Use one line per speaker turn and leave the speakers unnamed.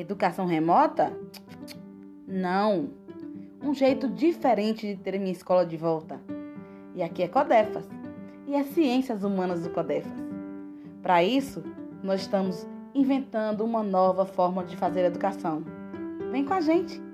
Educação remota? Não. Um jeito diferente de ter minha escola de volta. E aqui é Codefas. E as Ciências Humanas do Codefas. Para isso, nós estamos inventando uma nova forma de fazer educação. Vem com a gente!